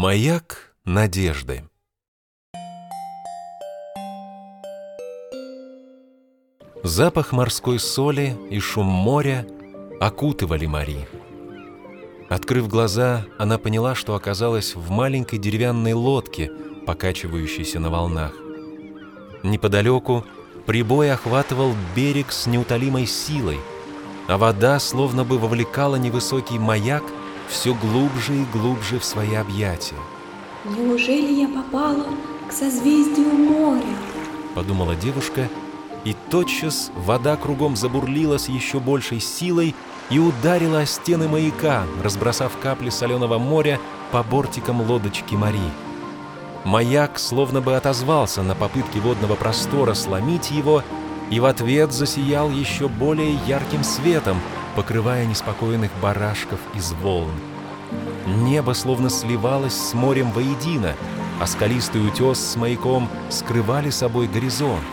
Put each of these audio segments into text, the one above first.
Маяк надежды Запах морской соли и шум моря окутывали Мари. Открыв глаза, она поняла, что оказалась в маленькой деревянной лодке, покачивающейся на волнах. Неподалеку прибой охватывал берег с неутолимой силой, а вода словно бы вовлекала невысокий маяк все глубже и глубже в свои объятия. «Неужели я попала к созвездию моря?» — подумала девушка, и тотчас вода кругом забурлила с еще большей силой и ударила о стены маяка, разбросав капли соленого моря по бортикам лодочки Марии. Маяк словно бы отозвался на попытки водного простора сломить его и в ответ засиял еще более ярким светом, покрывая неспокойных барашков из волн. Небо словно сливалось с морем воедино, а скалистый утес с маяком скрывали собой горизонт.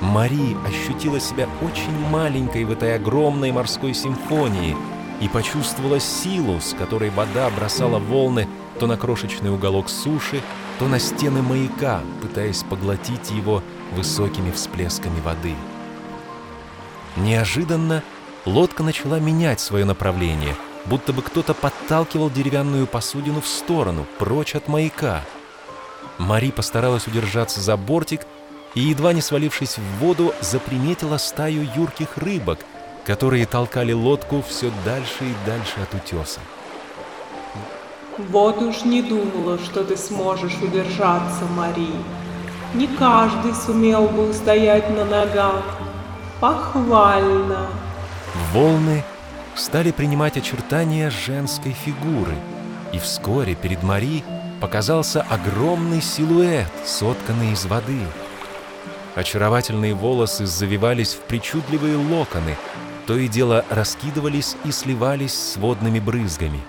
Мари ощутила себя очень маленькой в этой огромной морской симфонии и почувствовала силу, с которой вода бросала волны то на крошечный уголок суши, то на стены маяка, пытаясь поглотить его высокими всплесками воды. Неожиданно лодка начала менять свое направление, будто бы кто-то подталкивал деревянную посудину в сторону, прочь от маяка. Мари постаралась удержаться за бортик и, едва не свалившись в воду, заприметила стаю юрких рыбок, которые толкали лодку все дальше и дальше от утеса. Вот уж не думала, что ты сможешь удержаться, Мари. Не каждый сумел бы устоять на ногах. Похвально. Волны стали принимать очертания женской фигуры, и вскоре перед Мари показался огромный силуэт, сотканный из воды. Очаровательные волосы завивались в причудливые локоны, то и дело раскидывались и сливались с водными брызгами.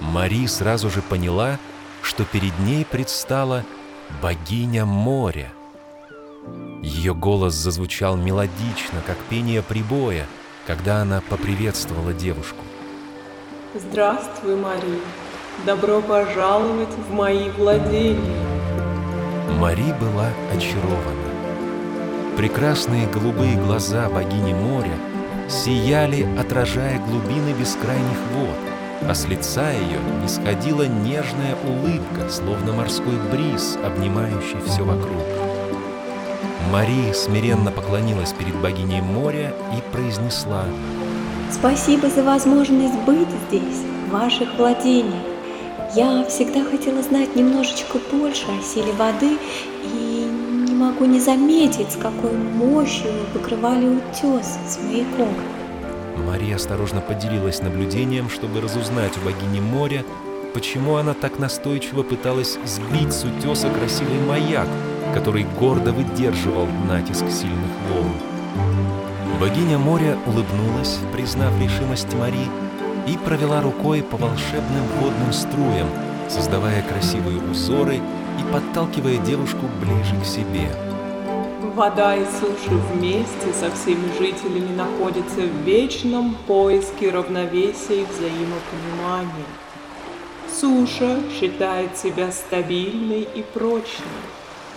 Мари сразу же поняла, что перед ней предстала богиня моря. Ее голос зазвучал мелодично, как пение прибоя, когда она поприветствовала девушку. Здравствуй, Мари. Добро пожаловать в мои владения. Мари была очарована. Прекрасные голубые глаза богини моря сияли, отражая глубины бескрайних вод, а с лица ее исходила нежная улыбка, словно морской бриз, обнимающий все вокруг. Мария смиренно поклонилась перед богиней моря и произнесла «Спасибо за возможность быть здесь, в ваших владениях. Я всегда хотела знать немножечко больше о силе воды и не могу не заметить, с какой мощью вы покрывали утес с маяком». Мария осторожно поделилась наблюдением, чтобы разузнать у богини моря, почему она так настойчиво пыталась сбить с утеса красивый маяк, который гордо выдерживал натиск сильных волн. Богиня моря улыбнулась, признав решимость Мари, и провела рукой по волшебным водным струям, создавая красивые узоры и подталкивая девушку ближе к себе. Вода и суша вместе со всеми жителями находятся в вечном поиске равновесия и взаимопонимания. Суша считает себя стабильной и прочной,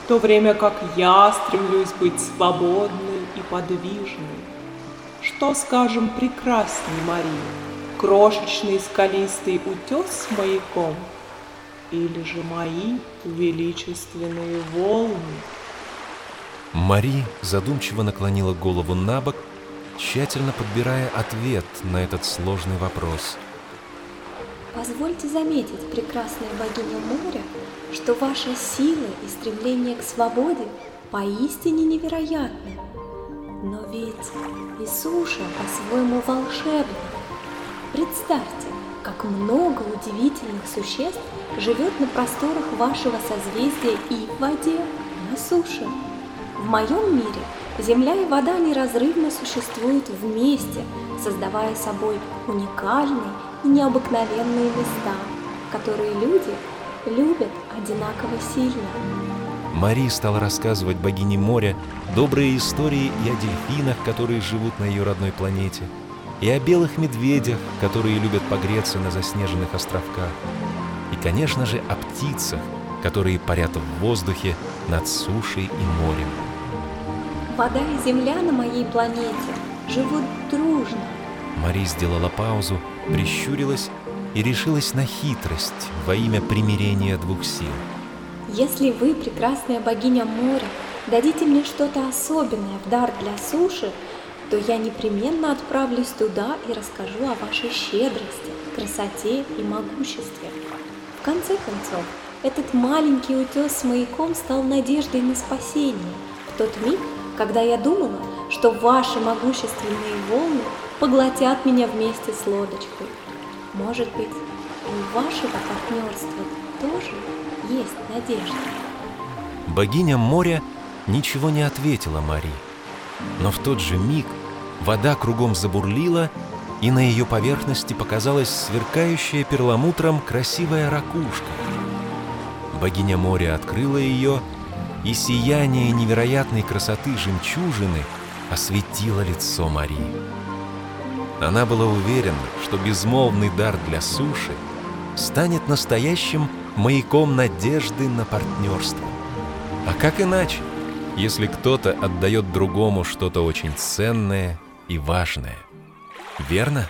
в то время как я стремлюсь быть свободной и подвижной. Что, скажем, прекрасней, Мария, крошечный скалистый утес с маяком или же мои величественные волны? Мари задумчиво наклонила голову на бок, тщательно подбирая ответ на этот сложный вопрос. Позвольте заметить, прекрасная богиня моря, что ваша сила и стремление к свободе поистине невероятны. Но ведь и суша по-своему волшебна. Представьте, как много удивительных существ живет на просторах вашего созвездия и в воде, на суше. В моем мире земля и вода неразрывно существуют вместе, создавая собой уникальные и необыкновенные места, которые люди любят одинаково сильно. Мари стала рассказывать богине моря добрые истории и о дельфинах, которые живут на ее родной планете, и о белых медведях, которые любят погреться на заснеженных островках. и, конечно же, о птицах, которые парят в воздухе над сушей и морем. Вода и земля на моей планете живут дружно. Мари сделала паузу, прищурилась и решилась на хитрость во имя примирения двух сил. Если вы, прекрасная богиня моря, дадите мне что-то особенное в дар для суши, то я непременно отправлюсь туда и расскажу о вашей щедрости, красоте и могуществе. В конце концов, этот маленький утес с маяком стал надеждой на спасение в тот миг, когда я думала, что ваши могущественные волны поглотят меня вместе с лодочкой. Может быть, у вашего партнерства тоже есть надежда. Богиня моря ничего не ответила Мари. Но в тот же миг вода кругом забурлила, и на ее поверхности показалась сверкающая перламутром красивая ракушка. Богиня моря открыла ее, и сияние невероятной красоты жемчужины осветило лицо Марии. Она была уверена, что безмолвный дар для суши станет настоящим маяком надежды на партнерство. А как иначе, если кто-то отдает другому что-то очень ценное и важное? Верно?